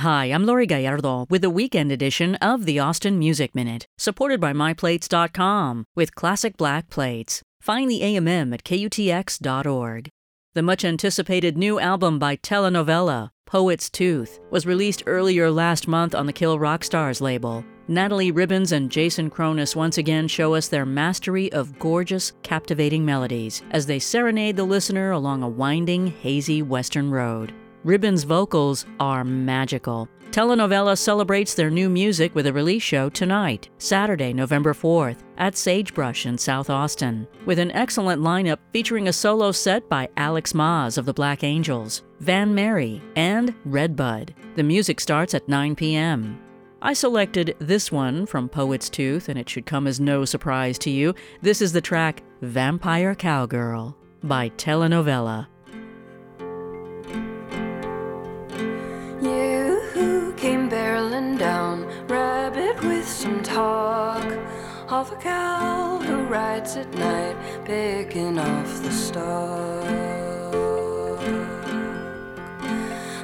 Hi, I'm Laurie Gallardo with the weekend edition of the Austin Music Minute, supported by MyPlates.com with classic black plates. Find the AMM at KUTX.org. The much anticipated new album by Tele Novella, Poet's Tooth, was released earlier last month on the Kill Rock Stars label. Natalie Ribbons and Jason Chronis once again show us their mastery of gorgeous, captivating melodies as they serenade the listener along a winding, hazy western road. Ribbons' vocals are magical. Tele Novella celebrates their new music with a release show tonight, Saturday, November 4th, at Sagebrush in South Austin, with an excellent lineup featuring a solo set by Alex Maas of the Black Angels, Van Mary, and Redbud. The music starts at 9 p.m. I selected this one from Poet's Tooth, and it should come as no surprise to you. This is the track Vampire Cowgirl by Tele Novella. Talk of a gal who rides at night, picking off the stalk.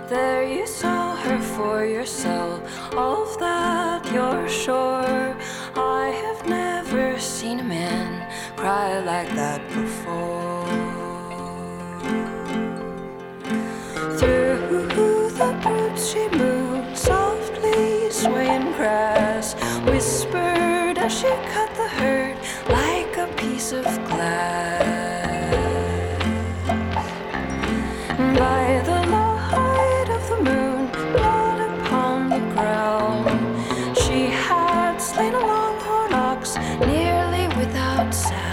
There you saw her for yourself, of that you're sure. I have never seen a man cry like that before. Through the brutes she moved whispered as she cut the hurt like a piece of glass. By the light of the moon, blood upon the ground, she had slain a longhorn ox nearly without sound.